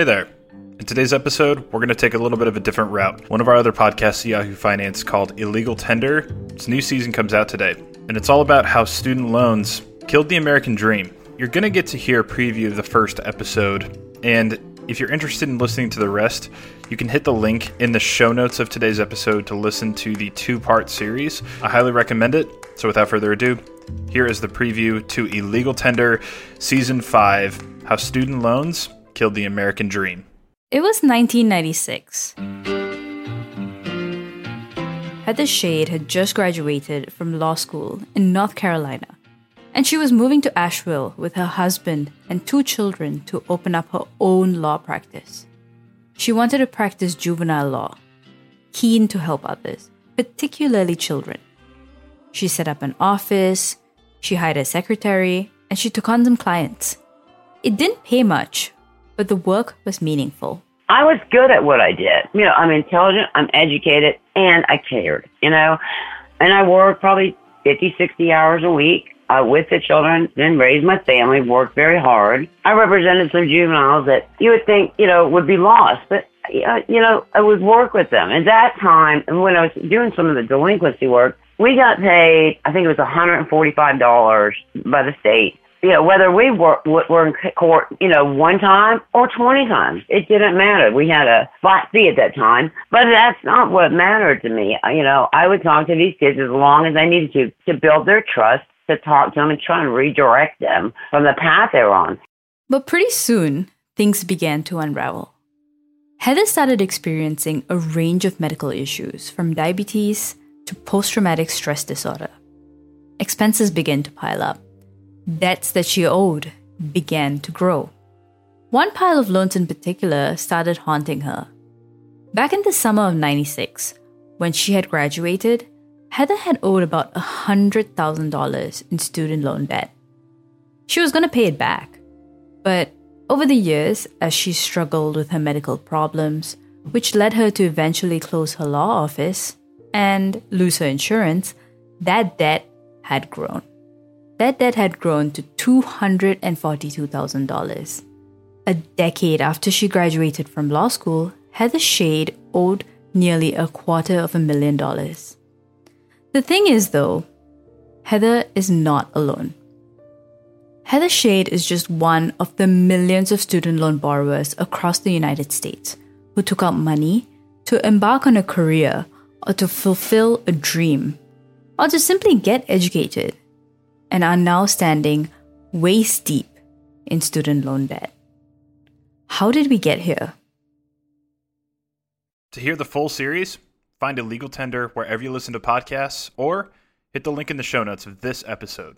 Hey there. In today's episode, we're going to take a little bit of a different route. One of our other podcasts, Yahoo Finance, called Illegal Tender, its new season comes out today. And it's all about how student loans killed the American dream. You're going to get to hear a preview of the first episode. And if you're interested in listening to the rest, you can hit the link in the show notes of today's episode to listen to the two part series. I highly recommend it. So without further ado, here is the preview to Illegal Tender Season 5 How Student Loans Killed the American Dream. It was 1996. Heather Shade had just graduated from law school in North Carolina, and she was moving to Asheville with her husband and two children to open up her own law practice. She wanted to practice juvenile law, keen to help others, particularly children. She set up an office, she hired a secretary, and she took on some clients. It didn't pay much, but the work was meaningful. I was good at what I did. You know, I'm intelligent, I'm educated, and I cared, you know. And I worked probably 50, 60 hours a week uh, with the children, then raised my family, worked very hard. I represented some juveniles that you would think, you know, would be lost, but, uh, you know, I would work with them. At that time, when I was doing some of the delinquency work, we got paid, I think it was $145 by the state you know, whether we were, were in court, you know, one time or 20 times, it didn't matter. We had a flat fee at that time, but that's not what mattered to me. You know, I would talk to these kids as long as I needed to, to build their trust, to talk to them and try and redirect them from the path they're on. But pretty soon, things began to unravel. Heather started experiencing a range of medical issues, from diabetes to post traumatic stress disorder. Expenses began to pile up debts that she owed began to grow. One pile of loans in particular started haunting her. Back in the summer of 96, when she had graduated, Heather had owed about $100,000 in student loan debt. She was going to pay it back. But over the years, as she struggled with her medical problems, which led her to eventually close her law office and lose her insurance, that debt had grown. That debt had grown to $242,000. A decade after she graduated from law school, Heather Shade owed nearly a quarter of a million dollars. The thing is, though, Heather is not alone. Heather Shade is just one of the millions of student loan borrowers across the United States who took out money to embark on a career or to fulfill a dream or to simply get educated and are now standing waist deep in student loan debt. How did we get here? To hear the full series, find Illegal Tender wherever you listen to podcasts or hit the link in the show notes of this episode.